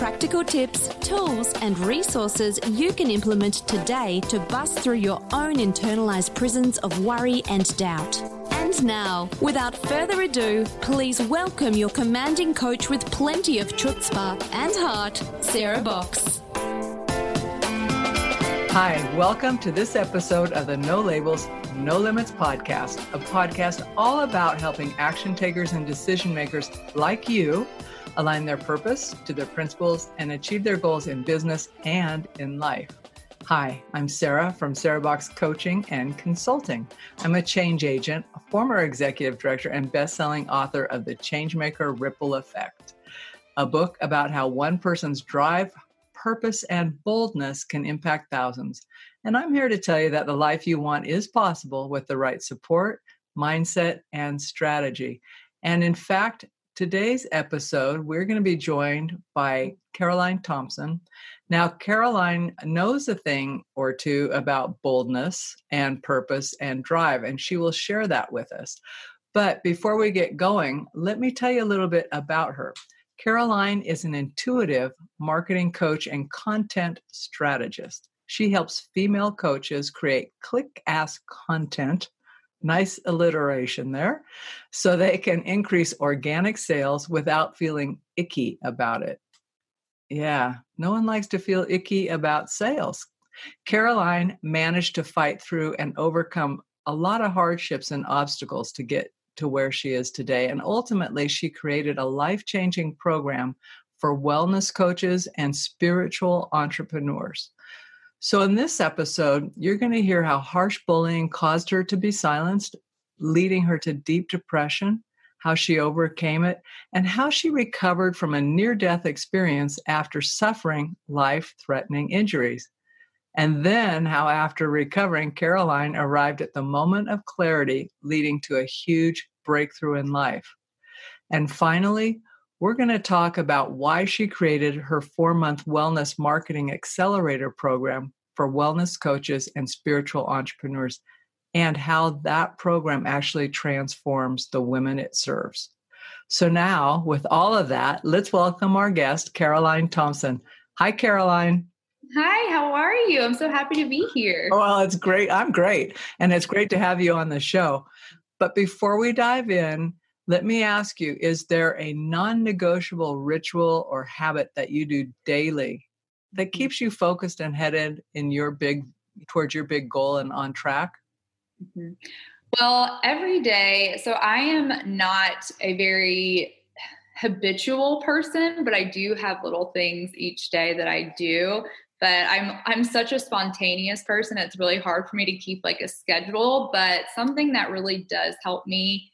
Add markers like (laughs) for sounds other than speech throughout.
practical tips, tools, and resources you can implement today to bust through your own internalized prisons of worry and doubt. And now, without further ado, please welcome your commanding coach with plenty of chutzpah and heart, Sarah Box. Hi, welcome to this episode of the No Labels, No Limits podcast, a podcast all about helping action takers and decision makers like you align their purpose to their principles, and achieve their goals in business and in life. Hi, I'm Sarah from Sarah Box Coaching and Consulting. I'm a change agent, a former executive director, and best-selling author of The Changemaker Ripple Effect, a book about how one person's drive, purpose, and boldness can impact thousands. And I'm here to tell you that the life you want is possible with the right support, mindset, and strategy. And in fact, today's episode, we're going to be joined by Caroline Thompson. Now, Caroline knows a thing or two about boldness and purpose and drive, and she will share that with us. But before we get going, let me tell you a little bit about her. Caroline is an intuitive marketing coach and content strategist. She helps female coaches create click ass content Nice alliteration there. So they can increase organic sales without feeling icky about it. Yeah, no one likes to feel icky about sales. Caroline managed to fight through and overcome a lot of hardships and obstacles to get to where she is today. And ultimately, she created a life changing program for wellness coaches and spiritual entrepreneurs. So, in this episode, you're going to hear how harsh bullying caused her to be silenced, leading her to deep depression, how she overcame it, and how she recovered from a near death experience after suffering life threatening injuries. And then how, after recovering, Caroline arrived at the moment of clarity, leading to a huge breakthrough in life. And finally, we're going to talk about why she created her four month wellness marketing accelerator program for wellness coaches and spiritual entrepreneurs, and how that program actually transforms the women it serves. So, now with all of that, let's welcome our guest, Caroline Thompson. Hi, Caroline. Hi, how are you? I'm so happy to be here. Well, it's great. I'm great. And it's great to have you on the show. But before we dive in, let me ask you is there a non negotiable ritual or habit that you do daily that mm-hmm. keeps you focused and headed in your big towards your big goal and on track? Mm-hmm. Well, every day. So I am not a very habitual person, but I do have little things each day that I do. But I'm I'm such a spontaneous person. It's really hard for me to keep like a schedule. But something that really does help me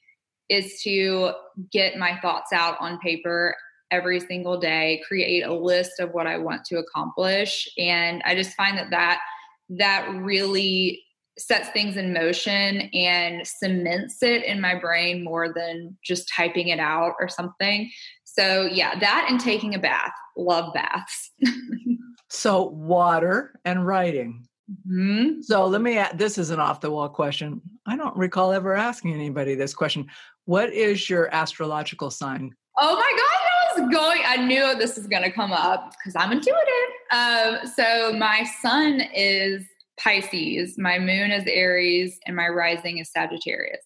is to get my thoughts out on paper every single day create a list of what i want to accomplish and i just find that that that really sets things in motion and cements it in my brain more than just typing it out or something so yeah that and taking a bath love baths (laughs) so water and writing Mm-hmm. So let me add this is an off the wall question. I don't recall ever asking anybody this question. What is your astrological sign? Oh my God, I was going, I knew this was going to come up because I'm intuitive. Um, so my sun is Pisces, my moon is Aries, and my rising is Sagittarius.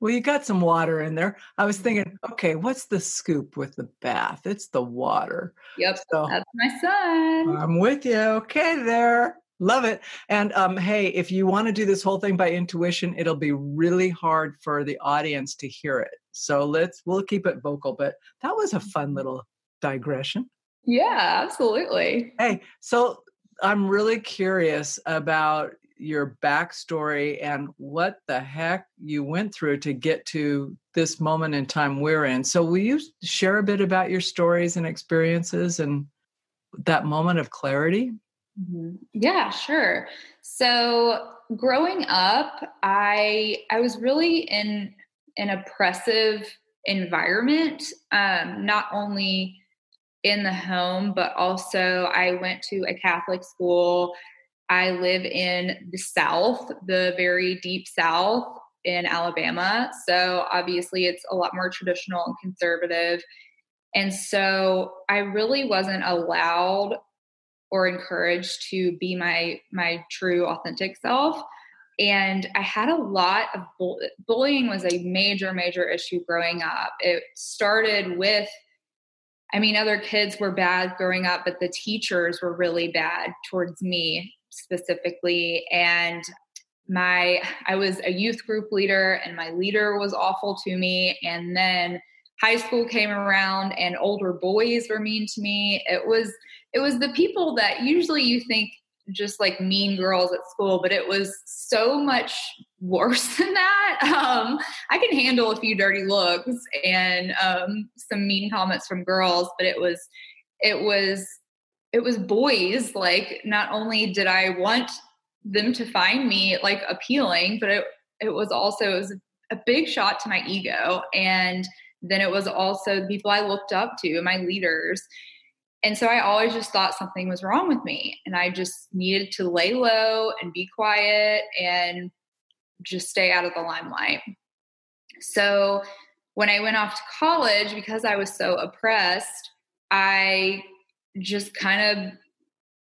Well, you got some water in there. I was thinking, okay, what's the scoop with the bath? It's the water. Yep. So that's my sun. I'm with you. Okay, there. Love it. And um, hey, if you want to do this whole thing by intuition, it'll be really hard for the audience to hear it. So let's we'll keep it vocal. But that was a fun mm-hmm. little digression. Yeah, absolutely. Hey, so I'm really curious about your backstory and what the heck you went through to get to this moment in time we're in. So will you share a bit about your stories and experiences and that moment of clarity? Mm-hmm. Yeah, sure. So growing up, I I was really in an oppressive environment, um, not only in the home, but also I went to a Catholic school. I live in the South, the very deep South in Alabama. So obviously, it's a lot more traditional and conservative. And so I really wasn't allowed or encouraged to be my my true authentic self. And i had a lot of bull- bullying was a major major issue growing up. It started with i mean other kids were bad growing up but the teachers were really bad towards me specifically. And my i was a youth group leader and my leader was awful to me. And then high school came around and older boys were mean to me. It was it was the people that usually you think just like mean girls at school, but it was so much worse (laughs) than that. Um, I can handle a few dirty looks and um, some mean comments from girls, but it was, it was, it was boys. Like, not only did I want them to find me like appealing, but it, it was also it was a big shot to my ego. And then it was also the people I looked up to, my leaders. And so I always just thought something was wrong with me. And I just needed to lay low and be quiet and just stay out of the limelight. So when I went off to college, because I was so oppressed, I just kind of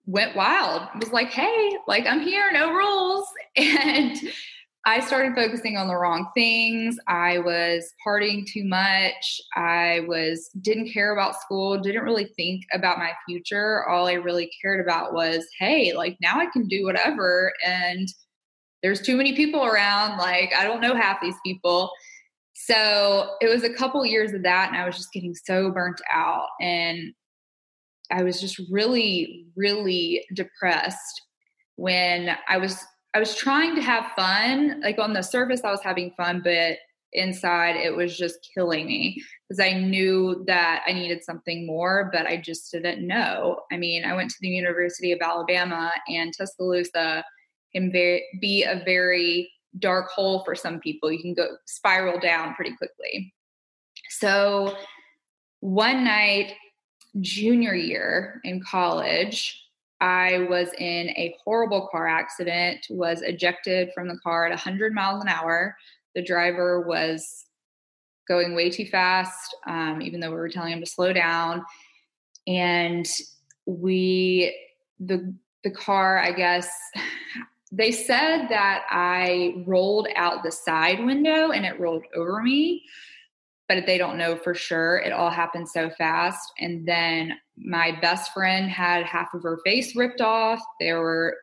went wild. Was like, hey, like I'm here, no rules. (laughs) And I started focusing on the wrong things. I was partying too much. I was didn't care about school, didn't really think about my future. All I really cared about was, hey, like now I can do whatever and there's too many people around, like I don't know half these people. So, it was a couple years of that and I was just getting so burnt out and I was just really really depressed when I was I was trying to have fun. Like on the surface, I was having fun, but inside it was just killing me because I knew that I needed something more, but I just didn't know. I mean, I went to the University of Alabama, and Tuscaloosa can be a very dark hole for some people. You can go spiral down pretty quickly. So one night, junior year in college, I was in a horrible car accident, was ejected from the car at 100 miles an hour. The driver was going way too fast, um, even though we were telling him to slow down. And we, the, the car, I guess, (sighs) they said that I rolled out the side window and it rolled over me but they don't know for sure. It all happened so fast. And then my best friend had half of her face ripped off. There were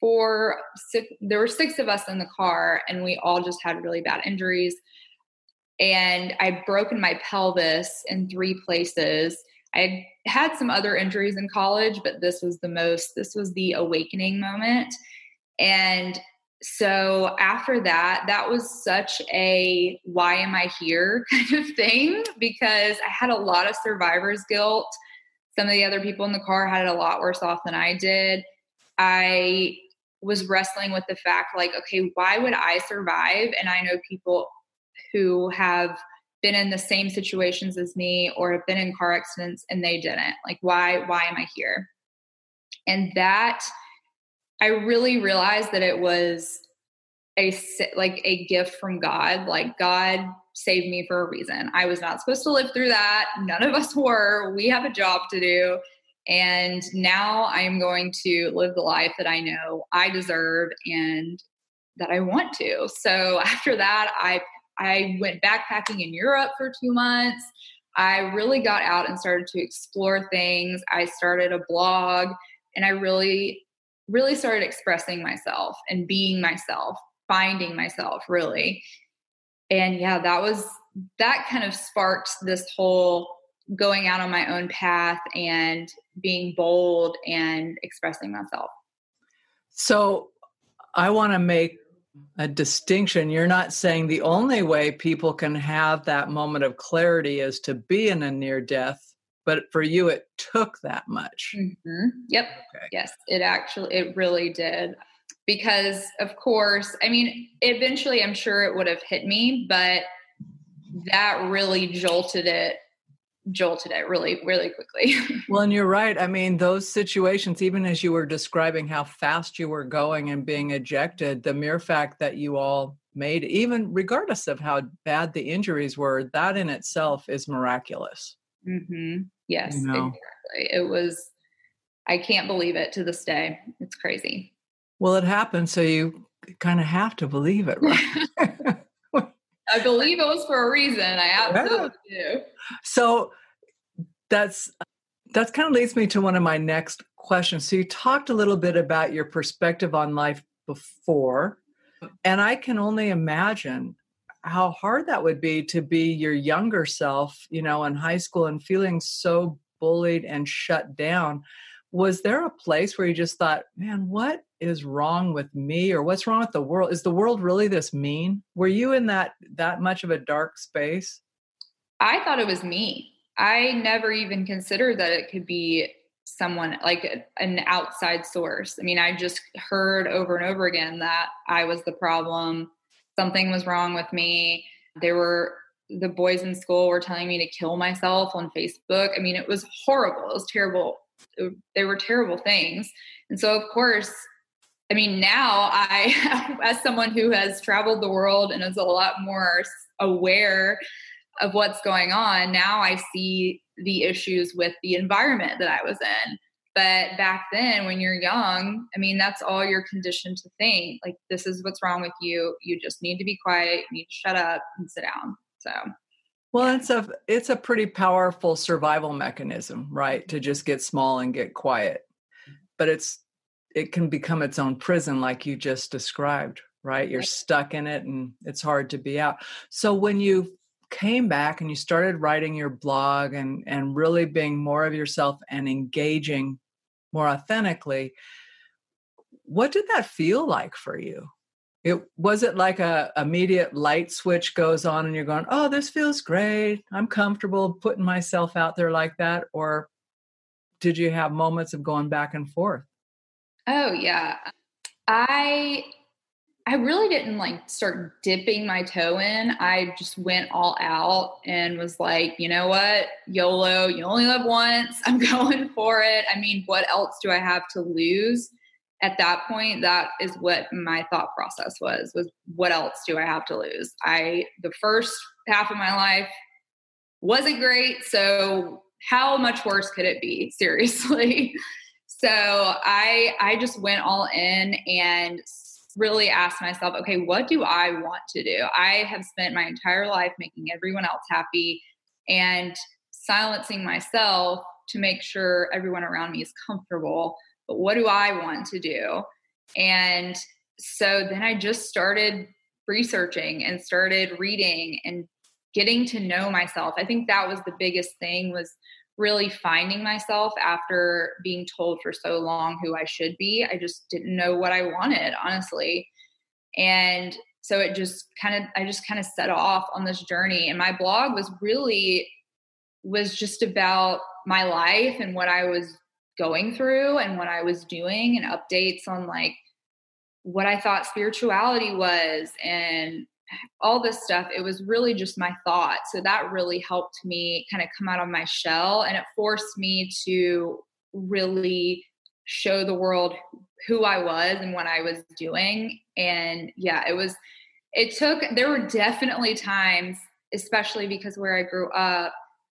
four, six, there were six of us in the car, and we all just had really bad injuries. And I'd broken my pelvis in three places. I had some other injuries in college, but this was the most, this was the awakening moment. And so after that, that was such a why am I here (laughs) kind of thing because I had a lot of survivor's guilt. Some of the other people in the car had it a lot worse off than I did. I was wrestling with the fact like, okay, why would I survive? And I know people who have been in the same situations as me or have been in car accidents and they didn't. Like, why, why am I here? And that I really realized that it was a like a gift from God. Like God saved me for a reason. I was not supposed to live through that. None of us (laughs) were. We have a job to do. And now I am going to live the life that I know I deserve and that I want to. So (laughs) after that, I I went backpacking in Europe for 2 months. I really got out and started to explore things. I started a blog and I really really started expressing myself and being myself, finding myself really. And yeah, that was that kind of sparked this whole going out on my own path and being bold and expressing myself. So I want to make a distinction. You're not saying the only way people can have that moment of clarity is to be in a near death but for you it took that much mm-hmm. yep okay. yes it actually it really did because of course i mean eventually i'm sure it would have hit me but that really jolted it jolted it really really quickly (laughs) well and you're right i mean those situations even as you were describing how fast you were going and being ejected the mere fact that you all made even regardless of how bad the injuries were that in itself is miraculous mm-hmm. Yes you know? exactly it was i can't believe it to this day it's crazy well it happened so you kind of have to believe it right (laughs) I believe it was for a reason. I (laughs) absolutely yeah. do. So that's that kind of leads me to one of my next questions. So you talked a little bit about your perspective on life before, oh. and I can only imagine how hard that would be to be your younger self, you know, in high school and feeling so bullied and shut down. Was there a place where you just thought, man, what is wrong with me or what's wrong with the world? Is the world really this mean? Were you in that that much of a dark space? I thought it was me. I never even considered that it could be someone like an outside source. I mean i just heard over and over again that i was the problem something was wrong with me. There were the boys in school were telling me to kill myself on facebook. I mean it was horrible. It was terrible. They were terrible things. And so of course I mean, now I, (laughs) as someone who has traveled the world and is a lot more aware of what's going on, now I see the issues with the environment that I was in. But back then, when you're young, I mean, that's all you're conditioned to think. Like, this is what's wrong with you. You just need to be quiet. You need to shut up and sit down. So, well, it's a it's a pretty powerful survival mechanism, right? To just get small and get quiet. But it's it can become its own prison like you just described right you're stuck in it and it's hard to be out so when you came back and you started writing your blog and and really being more of yourself and engaging more authentically what did that feel like for you? It was it like a immediate light switch goes on and you're going oh this feels great. I'm comfortable putting myself out there like that or did you have moments of going back and forth? Oh yeah. I I really didn't like start dipping my toe in. I just went all out and was like, you know what? YOLO, you only live once. I'm (laughs) going for it. I mean, what else do I have to lose? At that point, that is what my thought process was was what else do I have to lose? I the first half of my life wasn't great, so how much worse could it be? (laughs) Seriously. So I I just went all in and really asked myself, okay, what do I want to do? I have spent my entire life making everyone else happy and silencing myself to make sure everyone around me is comfortable. But what do I want to do? And so then I just started researching and started reading and getting to know myself. I think that was the biggest thing was really finding myself after being told for so long who I should be. I just didn't know what I wanted, honestly. And so it just kind of I just kind of set off on this journey and my blog was really was just about my life and what I was going through and what I was doing and updates on like what I thought spirituality was and all this stuff, it was really just my thought. So that really helped me kind of come out of my shell and it forced me to really show the world who I was and what I was doing. And yeah, it was, it took, there were definitely times, especially because where I grew up,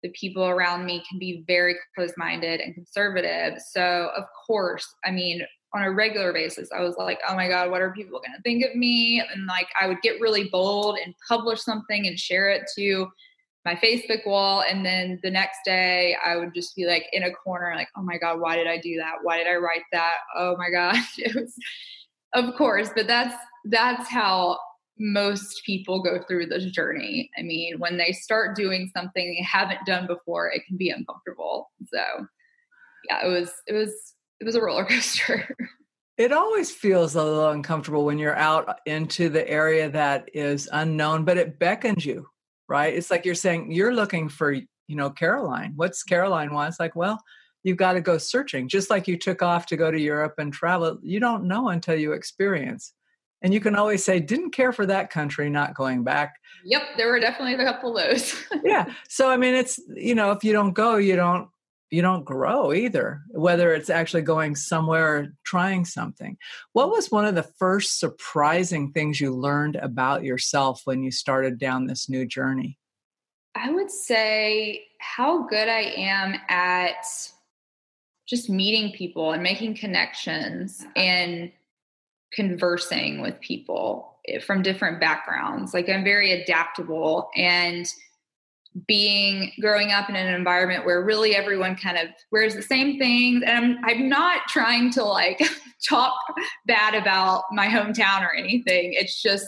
the people around me can be very close minded and conservative. So, of course, I mean, on a regular basis, I was like, oh my God, what are people going to think of me? And like, I would get really bold and publish something and share it to my Facebook wall. And then the next day, I would just be like in a corner, like, oh my God, why did I do that? Why did I write that? Oh my gosh. (laughs) It was, of course, but that's, that's how most people go through this journey. I mean, when they start doing something they haven't done before, it can be uncomfortable. So, yeah, it was, it was, it was a roller coaster. (laughs) It always feels a little uncomfortable when you're out into the area that is unknown, but it beckons you, right? It's like you're saying you're looking for you know, Caroline. What's Caroline want? It's Like, well, you've got to go searching. Just like you took off to go to Europe and travel, you don't know until you experience. And you can always say, didn't care for that country, not going back. Yep, there were definitely a couple of those. (laughs) yeah. So I mean it's you know, if you don't go, you don't you don't grow either, whether it's actually going somewhere or trying something. What was one of the first surprising things you learned about yourself when you started down this new journey? I would say how good I am at just meeting people and making connections and conversing with people eh, from different backgrounds. Like I'm very adaptable and being growing up in an environment where really everyone kind of wears the same things and I'm I'm not trying to like (laughs) talk bad about my hometown or anything. It's just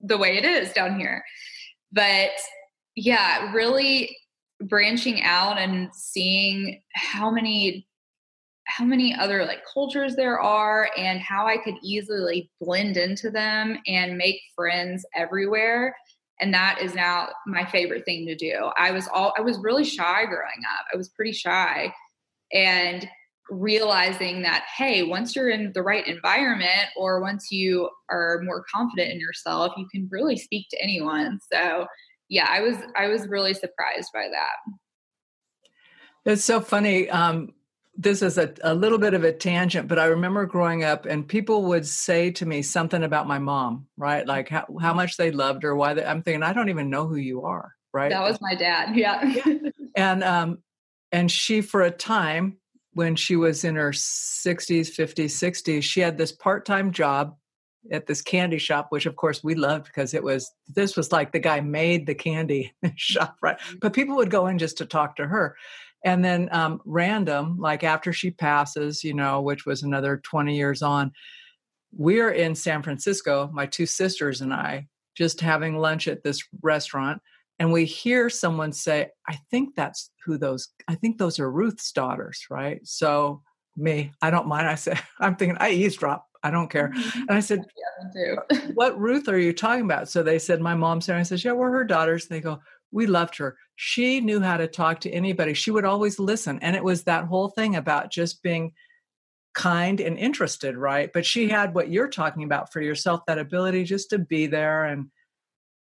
the way it is down here. But yeah, really branching out and seeing how many how many other like cultures there are and how I could easily blend into them and make friends everywhere and that is now my favorite thing to do. I was all I was really shy growing up. I was pretty shy and realizing that hey, once you're in the right environment or once you are more confident in yourself, you can really speak to anyone. So, yeah, I was I was really surprised by that. It's so funny. Um, this is a, a little bit of a tangent, but I remember growing up and people would say to me something about my mom, right? Like how, how much they loved her, why they, I'm thinking, I don't even know who you are, right? That was my dad. (laughs) Yeah. and, um, and she, for a time when she was in her 60s, 50s, 60s, she had this part time job at this candy shop, which of course we loved because it was, this was like the guy made the candy (laughs) shop, right? Mm-hmm. But people would go in just to talk to her and then um, random like after she passes you know which was another 20 years on we're in san francisco my two sisters and i just having lunch at this restaurant and we hear someone say i think that's who those i think those are ruth's daughters right so me i don't mind i said (laughs) i'm thinking i eavesdrop I don't care. (laughs) And I said, yeah, What Ruth are you talking about? So they said, My mom's there. I said, Yeah, we're her daughters. And they go, we loved her. She knew how to talk to anybody. She would always listen. And it was that whole thing about just being kind and interested, right? But she had what you're talking about for yourself that ability just to be there and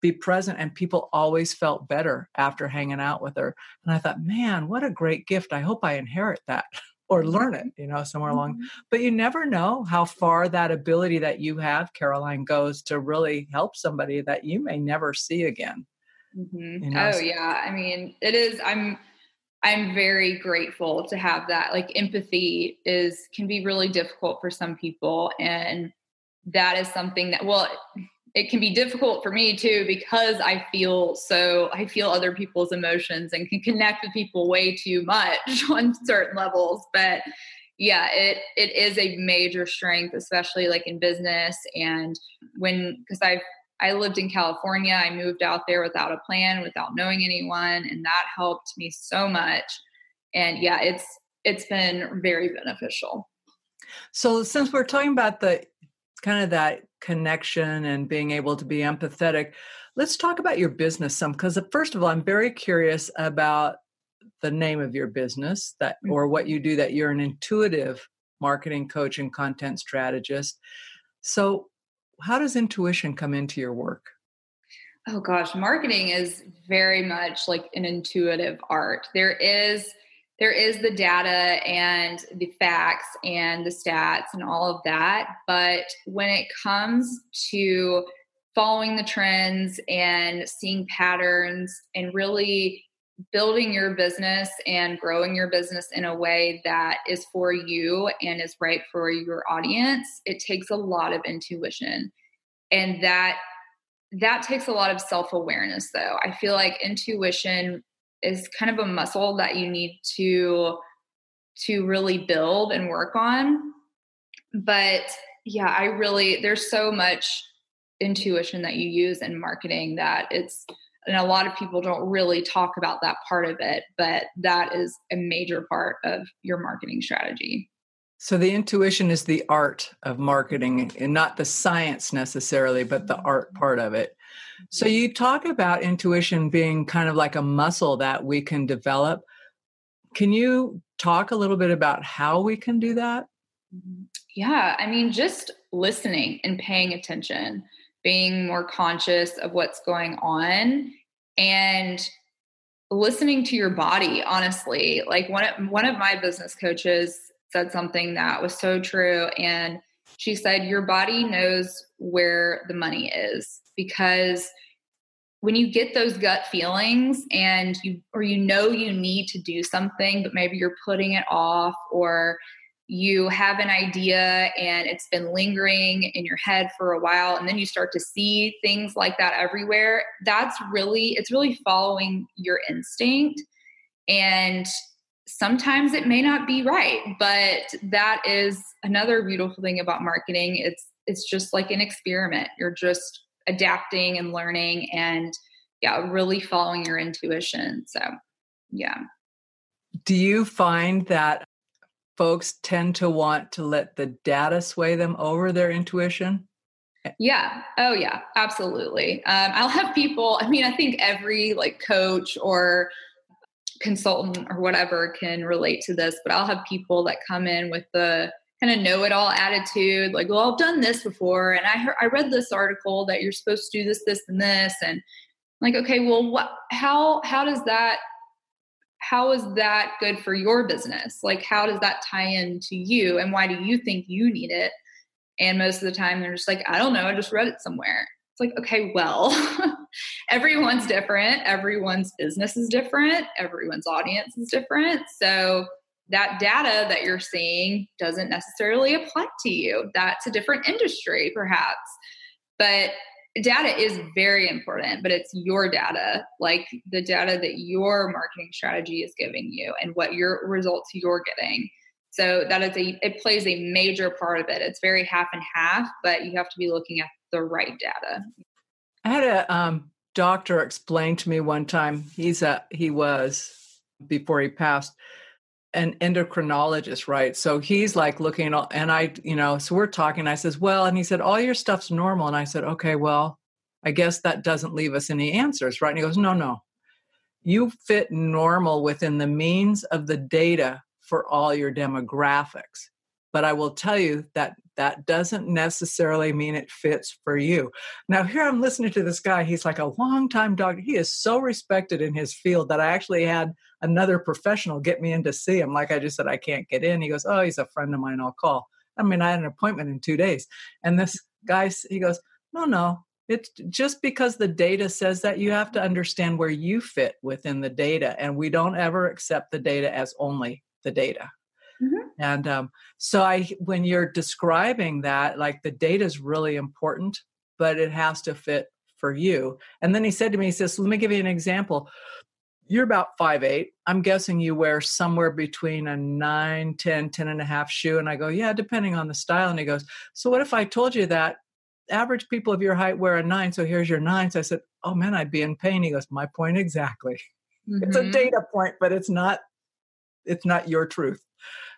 be present. And people always felt better after hanging out with her. And I thought, man, what a great gift. I hope I inherit that (laughs) or learn it, you know, somewhere along. Mm-hmm. But you never know how far that ability that you have, Caroline, goes to really help somebody that you may never see again. Mm-hmm. You know? Oh yeah, I mean, it is. I'm I'm very grateful to have that. Like empathy is can be really difficult for some people, and that is something that well, it can be difficult for me too because I feel so I feel other people's emotions and can connect with people way too much (laughs) on certain levels, but yeah it it is a major strength especially like in business and when because i've I lived in California. I moved out there without a plan, without knowing anyone, and that helped me so much. And yeah, it's it's been very beneficial. So since we're talking about the kind of that connection and being able to be empathetic, let's talk about your business some because first of all, I'm very curious about the name of your business that mm. or what you do that you're an intuitive marketing coach and content strategist. So how does intuition come into your work? Oh gosh, marketing is very much like an intuitive art. There is there is the data and the facts and the stats and all of that, but when it comes to following the trends and seeing patterns and really building your business and growing your business in a way that is for you and is right for your audience it takes a lot of intuition. And that that takes a lot of self-awareness though. I feel like intuition is kind of a muscle that you need to to really build and work on. But yeah i really there's so much intuition that you use in marketing that it's and a lot of people don't really talk about that part of it but that is a major part of your marketing strategy So the intuition is the art of marketing and not the science necessarily, but the art part of it. So you talk about intuition being kind of like a muscle that we can develop. Can you talk a little bit about how we can do that? Yeah, I mean, just listening and paying attention, being more conscious of what's going on and listening to your body honestly like one of, one of my business coaches said something that was so true. And she said, Your body knows where the money is because when you get those gut feelings and you or you know you need to do something but maybe you're putting it off or you have an idea and it's been lingering in your head for a while and then you start to see things like that everywhere that's really it's really following your instinct. And sometimes it may not be right but that is another beautiful thing about marketing. It's it's just like an experiment. You're just adapting and learning and yeah really following your intuition. So yeah. Do you find that folks tend to want to let the data sway them over their intuition yeah oh yeah absolutely um, i'll have people i mean i think every like coach or consultant or whatever can relate to this, but I'll have people that come in with the kind of know-it-all attitude, like, "Well, I've done this before, and I heard, I read this article that you're supposed to do this, this, and this," and like, okay, well, what? How how does that? How is that good for your business? Like, how does that tie in to you, and why do you think you need it? And most of the time, they're just like, I don't know, I just read it somewhere. It's like, okay, well, (laughs) everyone's different. Everyone's business is different. Everyone's audience is different. So that data that you're seeing doesn't necessarily apply to you. That's a different industry, perhaps. But data is very important, but it's your data, like the data that your marketing strategy is giving you and what your results you're getting. So that is a it plays a major part of it. It's very half and half, but you have to be looking at the right data. I had a um, doctor explain to me one time. He's a he was before he passed an endocrinologist, right? So he's like looking, and I, you know, so we're talking. I says, well, and he said, all your stuff's normal, and I said, okay, well, I guess that doesn't leave us any answers, right? And he goes, no, no, you fit normal within the means of the data for all your demographics. But I will tell you that that doesn't necessarily mean it fits for you. Now, here I'm listening to this guy. He's like a long-time doctor. He is so respected in his field that I actually had another professional get me in to see him. Like I just said, I can't get in. He goes, Oh, he's a friend of mine. I'll call. I mean, I had an appointment in two days. And this guy, he goes, No, no. It's just because the data says that you have to understand where you fit within the data. And we don't ever accept the data as only the data. Mm-hmm. And um, so I, when you're describing that, like the data is really important, but it has to fit for you. And then he said to me, he says, let me give you an example. You're about five eight. I'm guessing you wear somewhere between a 9, 10, 10 and a half shoe. And I go, yeah, depending on the style. And he goes, so what if I told you that average people of your height wear a nine? So here's your nine. So I said, oh man, I'd be in pain. He goes, my point exactly. Mm-hmm. (laughs) It's a mm-hmm. data point, but it's not, it's not your truth.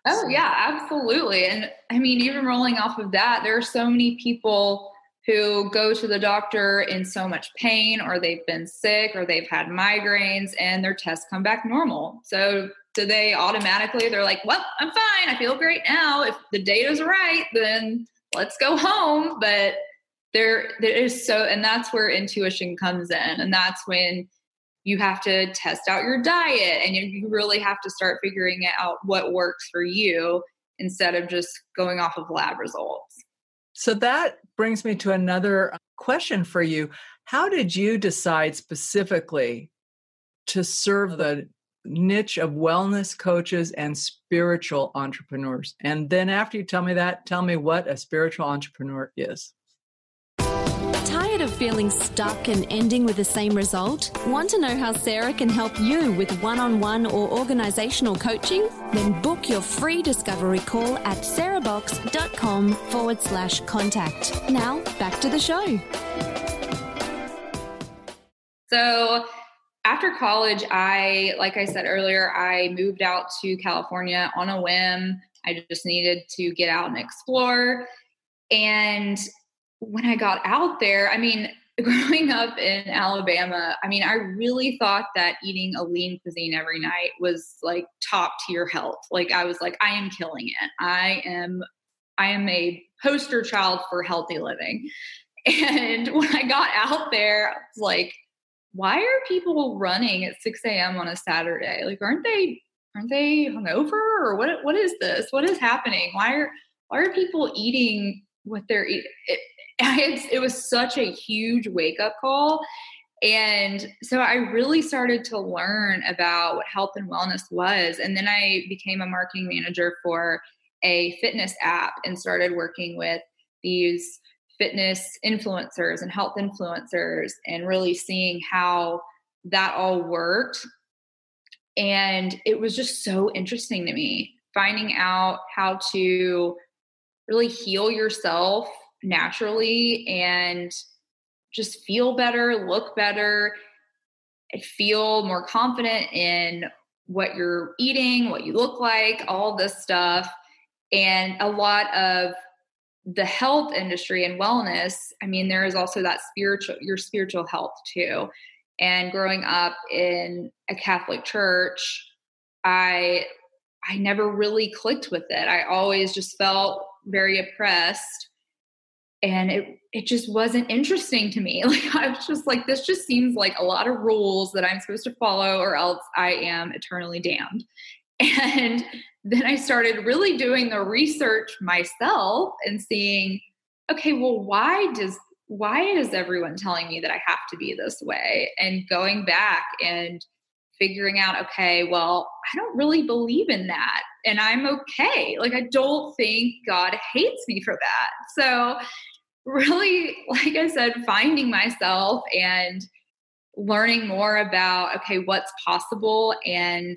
Oh, yeah, absolutely. And I mean, even rolling off of that, there are so many people who go to the doctor in so much pain, or they've been sick, or they've had migraines, and their tests come back normal. So, do they automatically, they're like, well, I'm fine. I feel great now. If the data's right, then let's go home. But there, there is so, and that's where intuition comes in. And that's when you have to test out your diet and you really have to start figuring out what works for you instead of just going off of lab results. So that brings me to another uh, question for you. How did you decide specifically to serve the niche of wellness coaches and spiritual entrepreneurs? And then after you tell me that, tell me what a spiritual entrepreneur is. Tired of feeling stuck and ending with the same result? Want to know how Sarah can help you with one on one or organizational coaching? Then book your free discovery call at sarahbox.com forward slash contact. Now, back to the show. So, after college, I, like I said earlier, I moved out to California on a whim I just needed to get out and explore. And when I got out there, I mean, (laughs) growing up in Alabama, I mean, I really thought that eating a lean cuisine every night was like top tier health. Like I was like, I am killing it. I am I am a poster child for healthy living. (laughs) And when I got out there, I was like, why are people running at 6 a.m. on a Saturday? Like, aren't they aren't they hungover or what what is this? What is happening? Why are why are people eating what they're eating? (laughs) it, it was such a huge wake up call. And so I really started to learn about what health and wellness was. And then I became a marketing manager for a fitness app and started working with these fitness influencers and health influencers and really seeing how that all worked. And it was just so interesting to me finding out how to really heal yourself naturally and just feel better, look better, feel more confident in what you're eating, what you look like, all this stuff. And a lot of the health industry and wellness, I mean, there is also that spiritual, your spiritual health too. And growing up in a Catholic church, I I never really clicked with it. I always just felt very oppressed and it it just wasn't interesting to me. (laughs) Like I was just like this just seems like a lot of rules that I'm supposed to follow or else I am eternally damned. (laughs) And then I started really doing the research myself and seeing okay, well why does why is everyone telling me that I have to be this way? And going back and figuring out okay, well, I don't really believe in that and I'm okay. Like I don't think God hates me for that. So really, like I said, finding myself and learning more about, okay, what's possible and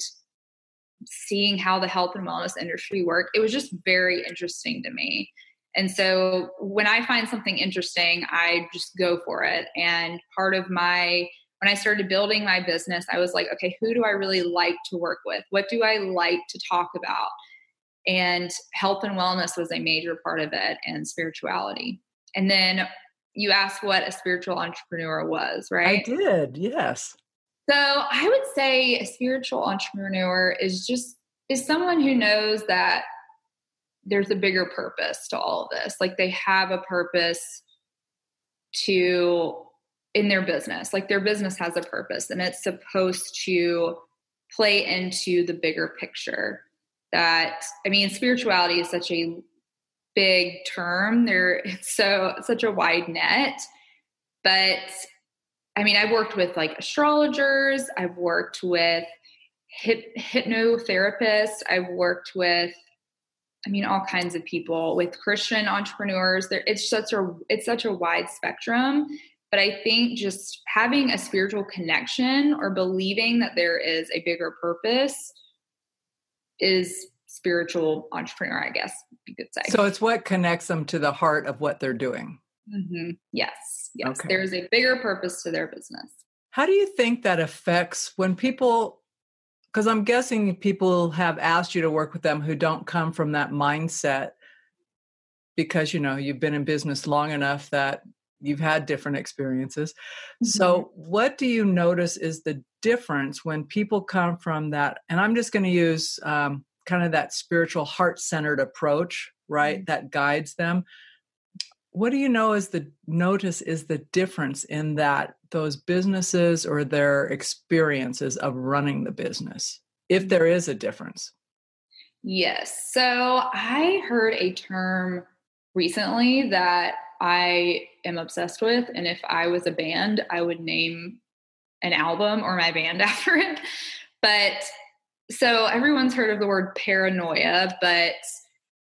seeing how the health and wellness industry work. It was just very interesting to me. And so when I find something interesting, I just go for it. And part of my, when I started building my business, I was like, okay, who do I really like to work with? What do I like to talk about? And health and wellness was a major part of it, and spirituality. And then you asked what a spiritual entrepreneur was, right? I did, yes. So I would say a spiritual entrepreneur is just is someone who knows that there's a bigger purpose to all of this. Like they have a purpose to in their business. Like their business has a purpose and it's supposed to play into the bigger picture. That I mean spirituality is such a big term. There, it's so such a wide net. But I mean, I've worked with like astrologers. I've worked with hip, hypnotherapists. I've worked with, I mean, all kinds of people. With Christian entrepreneurs, there it's such a it's such a wide spectrum. But I think just having a spiritual connection or believing that there is a bigger purpose is spiritual entrepreneur, I guess you could say. So it's what connects them to the heart of what they're doing. Mm-hmm. Yes, yes. Okay. There's a bigger purpose to their business. How do you think that affects when people? Because I'm guessing people have asked you to work with them who don't come from that mindset because you know you've been in business long enough that you've had different experiences. Mm-hmm. So, what do you notice is the difference when people come from that? And I'm just going to use um, kind of that spiritual heart centered approach, right? Mm-hmm. That guides them. What do you know is the notice is the difference in that those businesses or their experiences of running the business, if there is a difference? Yes. So I heard a term recently that I am obsessed with. And if I was a band, I would name an album or my band (laughs) after it. But so everyone's heard of the word paranoia, but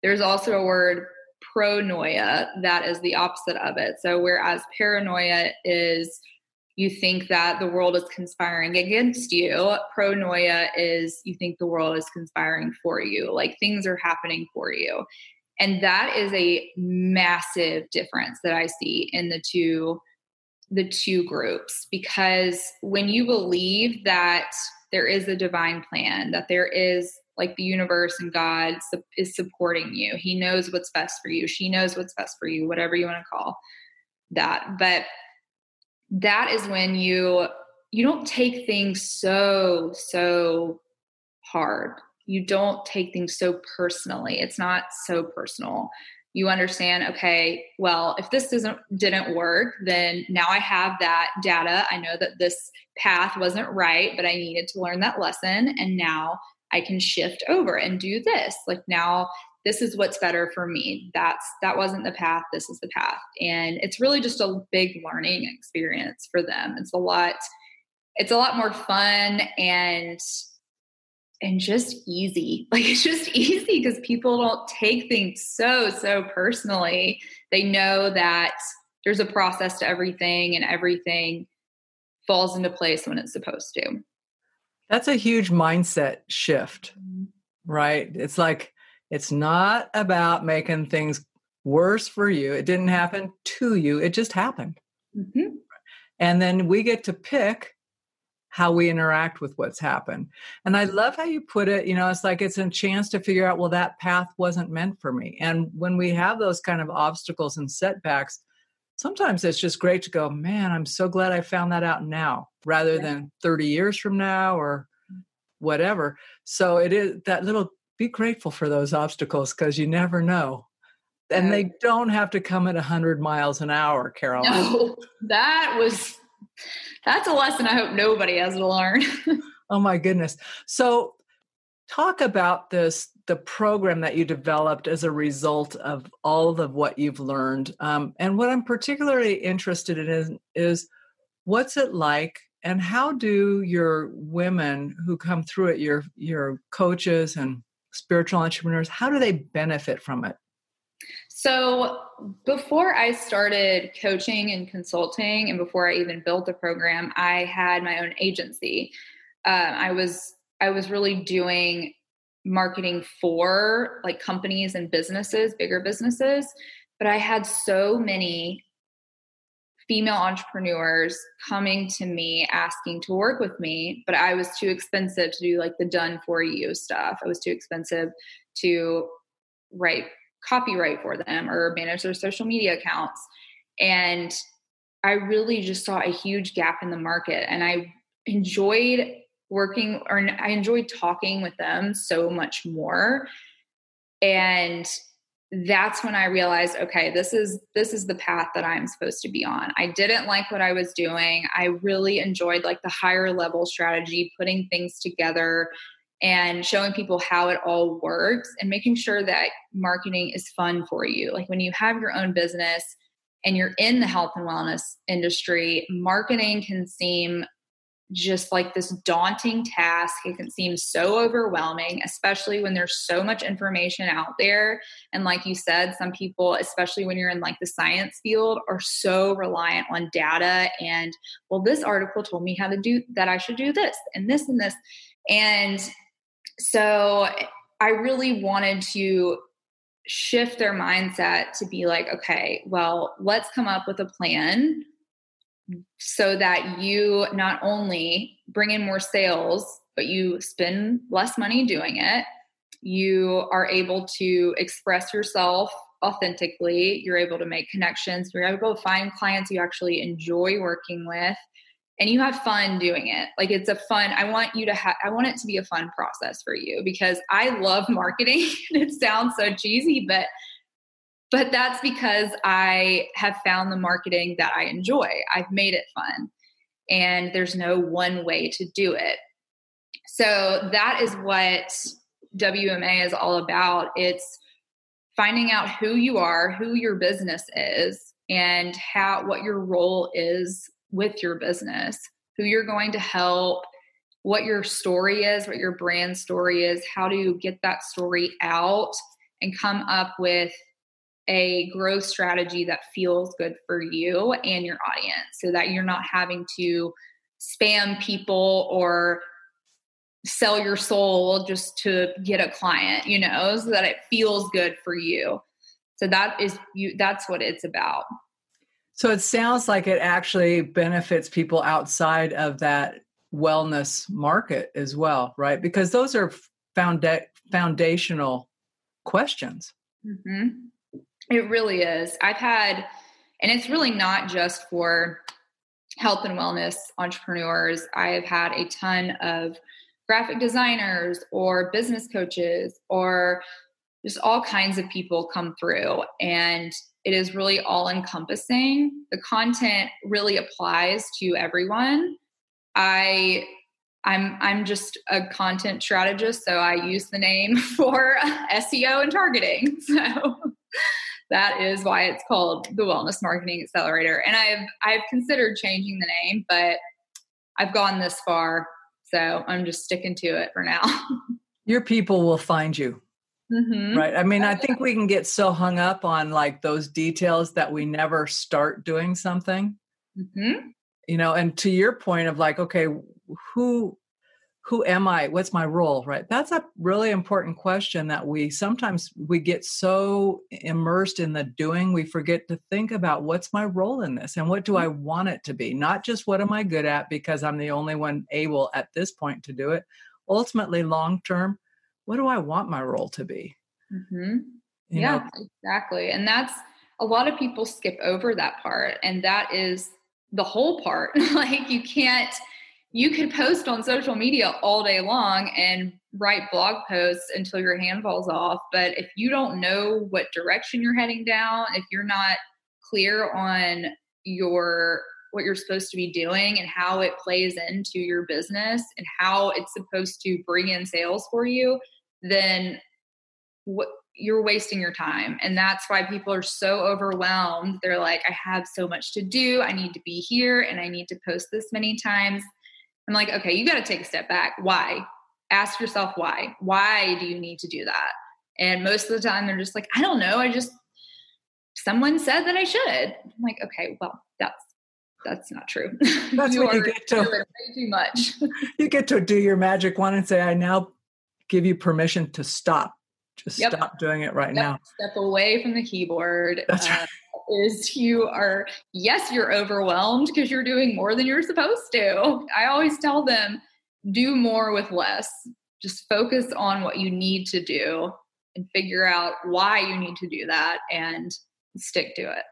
there's also a word pronoia that is the opposite of it. So whereas paranoia is you think that the world is conspiring against you, pronoia is you think the world is conspiring for you, like things are happening for you. And that is a massive difference that I see in the two the two groups because when you believe that there is a divine plan, that there is like the universe and God is supporting you. He knows what's best for you. She knows what's best for you, whatever you want to call that. But that is when you you don't take things so so hard. You don't take things so personally. It's not so personal. You understand, okay, well, if this doesn't didn't work, then now I have that data. I know that this path wasn't right, but I needed to learn that lesson and now I can shift over and do this. Like now this is what's better for me. That's that wasn't the path, this is the path. And it's really just a big learning experience for them. It's a lot it's a lot more fun and and just easy. (laughs) Like it's just easy because people don't take things so so personally. They know that there's a process to everything and everything falls into place when it's supposed to. That's a huge mindset shift, mm-hmm. right? It's like it's not about making things worse for you. It didn't happen to you, it just happened. Mm-hmm. And then we get to pick how we interact with what's happened. And I love how you put it, you know, it's like it's a chance to figure out, well, that path wasn't meant for me. And when we have those kind of obstacles and setbacks, sometimes it's just great to go, man, I'm so glad I found that out now rather than 30 years from now or mm. whatever. So it is that little be grateful for those obstacles because you never know. And they don't have to come at 100 miles an hour, Carol. No, that was, that's a lesson I hope nobody has to learn. (laughs) oh my goodness. So, talk about this the program that you developed as a result of all of what you've learned. Um, and what I'm particularly interested in is, is what's it like and how do your women who come through it, your your coaches and spiritual entrepreneurs, how do they benefit from it? So, before I started coaching and consulting, and before I even built the program, I had my own agency. Uh, I was I was really doing marketing for like companies and businesses, bigger businesses. But I had so many female entrepreneurs coming to me asking to work with me, but I was too expensive to do like the done for you stuff. I was too expensive to write copyright for them or manage their social media accounts. And I really just saw a huge gap in the market and I enjoyed working or I enjoyed talking with them so much more. And that's when I realized, okay, this is this is the path that I'm supposed to be on. I didn't like what I was doing. I really enjoyed like the higher level strategy, putting things together and showing people how it all works and making sure that marketing is fun for you. Like when you have your own business and you're in the health and wellness industry, marketing can seem just like this daunting task. It can seem so overwhelming, especially when there's so much information out there. And like you said, some people, especially when you're in like the science field, are so reliant on data and, well, this article told me how to do that, I should do this and this and this. And so I really wanted to shift their mindset to be like, okay, well, let's come up with a plan so that you not only bring in more sales, but you spend less money doing it. You are able to express yourself authentically. You're able to make connections. You're able to find clients you actually enjoy working with and you have fun doing it. Like it's a fun, I want you to have, I want it to be a fun process for you because I love marketing. (laughs) it sounds so cheesy, but but that's because I have found the marketing that I enjoy. I've made it fun. And there's no one way to do it. So that is what WMA is all about. It's finding out who you are, who your business is, and how what your role is with your business, who you're going to help, what your story is, what your brand story is, how to get that story out and come up with a growth strategy that feels good for you and your audience so that you're not having to spam people or sell your soul just to get a client you know so that it feels good for you. So that is you that's what it's about so it sounds like it actually benefits people outside of that wellness market as well right because those are founda- foundational questions. Mm-hmm. It really is. I've had, and it's really not just for health and wellness entrepreneurs. I have had a ton of graphic designers or business coaches or just all kinds of people come through and it is really all encompassing the content really applies to everyone. I i'm i'm just a content strategist so i use the name (laughs) for (laughs) seo and targeting. (laughs) So that is why it's called the wellness marketing accelerator. And i've i've considered changing the name but i've gone this far so i'm just sticking to it for now. Your people will find you Mm-hmm. Right. I mean, I think we can get so hung up on like those details that we never start doing something. Mm-hmm. You know, and to your point of like, okay, who who am I? What's my role? Right. That's a really important question that we sometimes we get so immersed in the doing, we forget to think about what's my role in this and what do I want it to be? Not just what am I good at because I'm the only one able at this point to do it. Ultimately, long term, what do I want my role to be? Mm-hmm. Yeah, know? exactly. And that's a lot of people skip over that part, and that is the whole part. (laughs) like, you can't, you could post on social media all day long and write blog posts until your hand falls off. But if you don't know what direction you're heading down, if you're not clear on your what you're supposed to be doing and how it plays into your business and how it's supposed to bring in sales for you, then what you're wasting your time. And that's why people are so overwhelmed. They're like, I have so much to do. I need to be here and I need to post this many times. I'm like, okay, you got to take a step back. Why? Ask yourself why. Why do you need to do that? And most of the time they're just like, I don't know. I just, someone said that I should. I'm like, okay, well, that's that's not true. (laughs) That's you when you get to way too much. (laughs) you get to do your magic one and say, I now give you permission to stop. Just yep. stop doing it right yep. now. Step away from the keyboard. That's uh. Is you are, yes, you're overwhelmed because you're doing more than you're supposed to. I always tell them do more with less. Just focus on what you need to do and figure out why you need to do that and stick to it.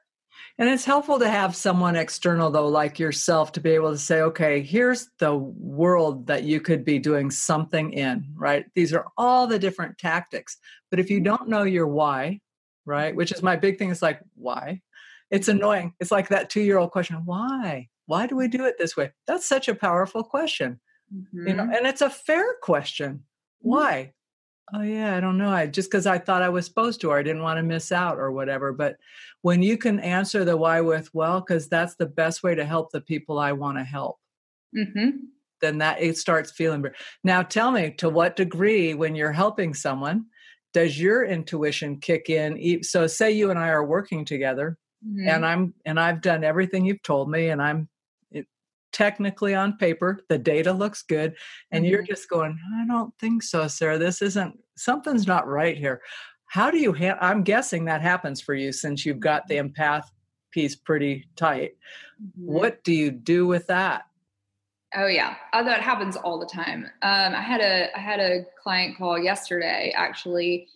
And it's helpful to have someone external, though, like yourself, to be able to say, okay, here's the world that you could be doing something in, right? These are all the different tactics. But if you mm-hmm. don't know your why, right, which is my big thing, is like, why? It's annoying. It's like that two year old question why? Why do we do it this way? That's such a powerful question. Mm-hmm. You know, mm-hmm. and it's a fair question. Mm-hmm. Why? oh yeah i don't know i just because i thought i was supposed to or i didn't want to miss out or whatever but when you can answer the why with well because that's the best way to help the people i want to help mm-hmm. then that it starts feeling better now tell me to what degree when you're helping someone does your intuition kick in so say you and i are working together mm-hmm. and i'm and i've done everything you've told me and i'm technically on paper the data looks good and mm-hmm. you're just going i don't think so sarah this isn't something's not right here how do you ha- i'm guessing that happens for you since you've got the empath piece pretty tight. Mm-hmm. what do you do with that? Oh yeah. Oh, that happens all the time. Um, i had a i had a client call yesterday actually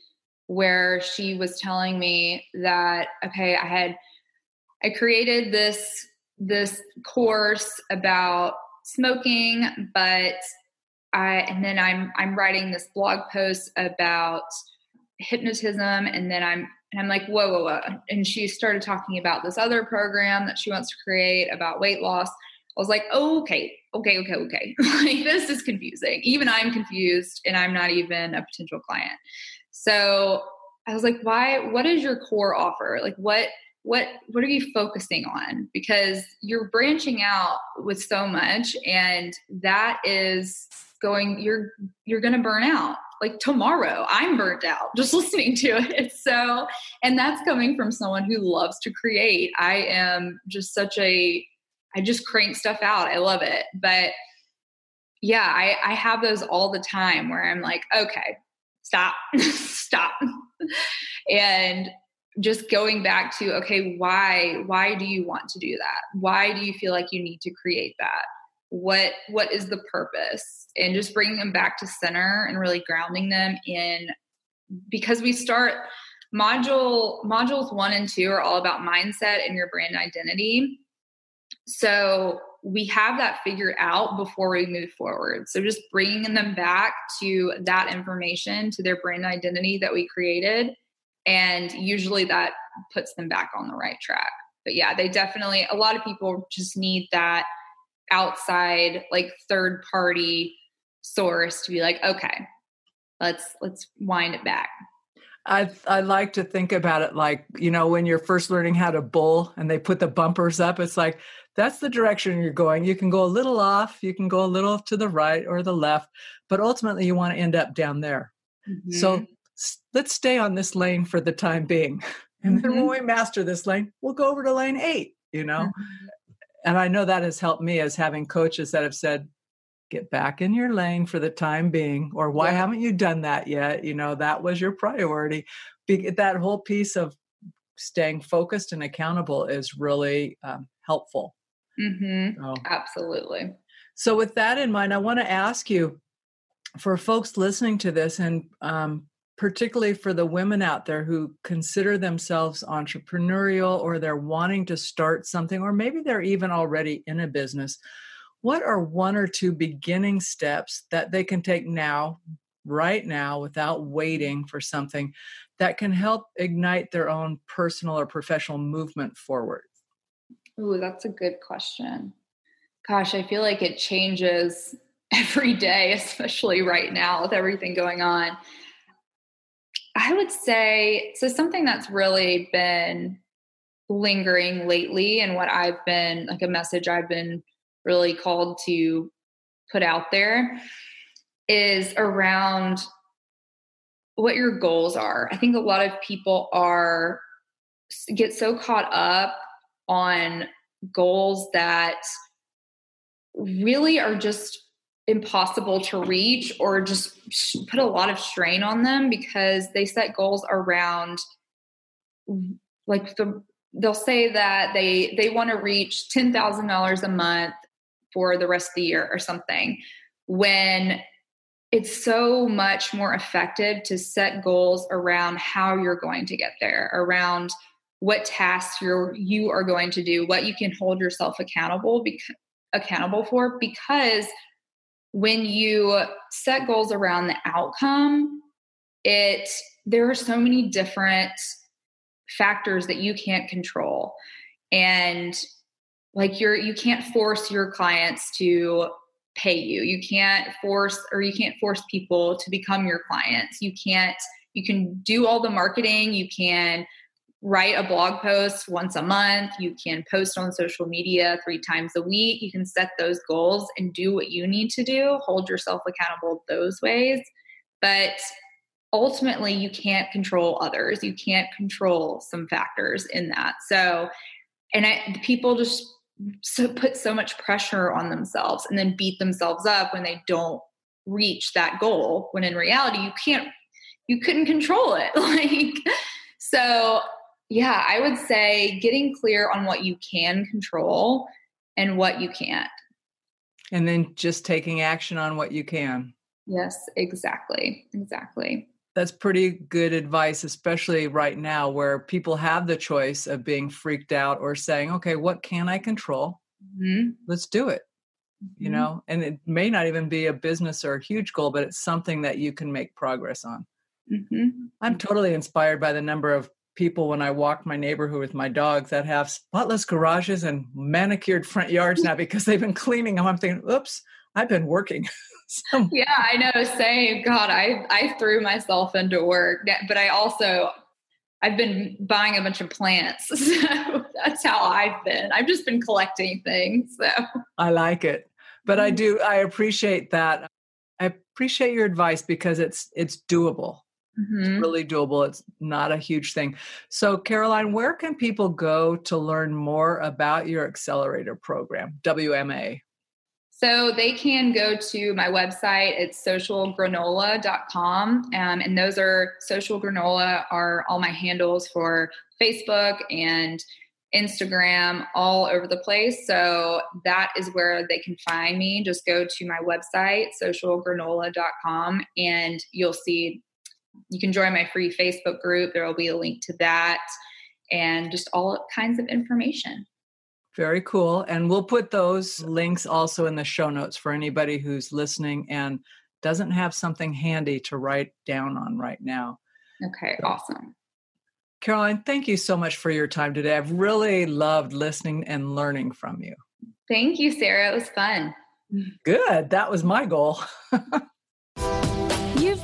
where she was telling me that okay i had i created this this course about smoking, but I and then I'm I'm writing this blog post about hypnotism and then I'm and I'm like, whoa, whoa, whoa. And she started talking about this other program that she wants to create about weight loss. I was like, oh, okay, okay, okay, okay. (laughs) like this is confusing. Even I'm confused and I'm not even a potential client. So I was like, why, what is your core offer? Like what what what are you focusing on because you're branching out with so much and that is going you're you're going to burn out. Like tomorrow i'm burnt out just (laughs) listening to it. So and that's coming from someone who loves to create. I am just such a i just crank stuff out. I love it. But yeah i i have those all the time where i'm like okay stop (laughs) stop. And just going back to okay why why do you want to do that? Why do you feel like you need to create that what what is the purpose and just bringing them back to center and really grounding them in because we start module modules 1 and 2 are all about mindset and your brand identity so we have that figured out before we move forward. So just bringing them back to that information, to their brand identity that we created. And usually that puts them back on the right track. But yeah, they definitely, a lot of people just need that outside, like third party source to be like, okay, let's, let's wind it back. I I like to think about it like you know when you're first learning how to bull and they put the bumpers up. It's like that's the direction you're going. You can go a little off, you can go a little to the right or the left, but ultimately you want to end up down there. Mm-hmm. So let's stay on this lane for the time being. (laughs) And then when mm-hmm. we master this lane, we'll go over to lane eight, you know? Mm-hmm. And I know that has helped me as having coaches that have said, get back in your lane for the time being, or why yeah. haven't you done that yet? You know, that was your priority. Be- that whole piece of staying focused and accountable is really um, helpful. Mm-hmm. Oh. Absolutely. So, with that in mind, I want to ask you for folks listening to this, and um, particularly for the women out there who consider themselves entrepreneurial or they're wanting to start something, or maybe they're even already in a business, what are one or two beginning steps that they can take now, right now, without waiting for something that can help ignite their own personal or professional movement forward? Ooh, that's a good question. Gosh, I feel like it changes (laughs) every day, especially right now with everything going on. I would say so something that's really been lingering lately and what I've been like a message I've been really called to put out there is around what your goals are. I think a lot of people are get so caught up on goals that really are just impossible to reach or just put a lot of strain on them because they set goals around like the they'll say that they they want to reach $10,000 a month for the rest of the year or something when it's so much more effective to set goals around how you're going to get there around what tasks you're you are going to do what you can hold yourself accountable because accountable for because when you set goals around the outcome it there are so many different factors that you can't control. And like you're you can't force your clients to pay you. You can't force or you can't force people to become your clients. You can't you can do all the marketing. You can write a blog post once a month. You can post on social media three times a week. You can set those goals and do what you need to do, hold yourself accountable those ways. But ultimately, you can't control others. You can't control some factors in that. So, and I, people just so put so much pressure on themselves and then beat themselves up when they don't reach that goal when in reality you can't you couldn't control it (laughs) like so yeah, I would say getting clear on what you can control and what you can't. And then just taking action on what you can. Yes, exactly. Exactly. That's pretty good advice, especially right now where people have the choice of being freaked out or saying, okay, what can I control? Mm-hmm. Let's do it. Mm-hmm. You know, and it may not even be a business or a huge goal, but it's something that you can make progress on. Mm-hmm. I'm totally inspired by the number of people when I walk my neighborhood with my dogs that have spotless garages and manicured front yards now because they've been cleaning them. I'm thinking, oops, I've been working. (laughs) so, yeah, I know. Same. God, I I threw myself into work, but I also I've been buying a bunch of plants. (laughs) So that's how I've been. I've just been collecting things. So I like it. But I mm-hmm. do I appreciate that. I appreciate your advice because it's it's doable. Mm-hmm. It's really doable. It's not a huge thing. So, Caroline, where can people go to learn more about your accelerator program, WMA? So they can go to my website. It's socialgranola.com. Um, and those are social granola are all my handles for Facebook and Instagram, all over the place. So that is where they can find me. Just go to my website, socialgranola.com, and you'll see you can join my free Facebook group. There will be a link to that and just all kinds of information. Very cool. And we'll put those links also in the show notes for anybody who's listening and doesn't have something handy to write down on right now. Okay, awesome. Caroline, thank you so much for your time today. I've really loved listening and learning from you. Thank you, Sarah. It was fun. Good. That was my goal. (laughs)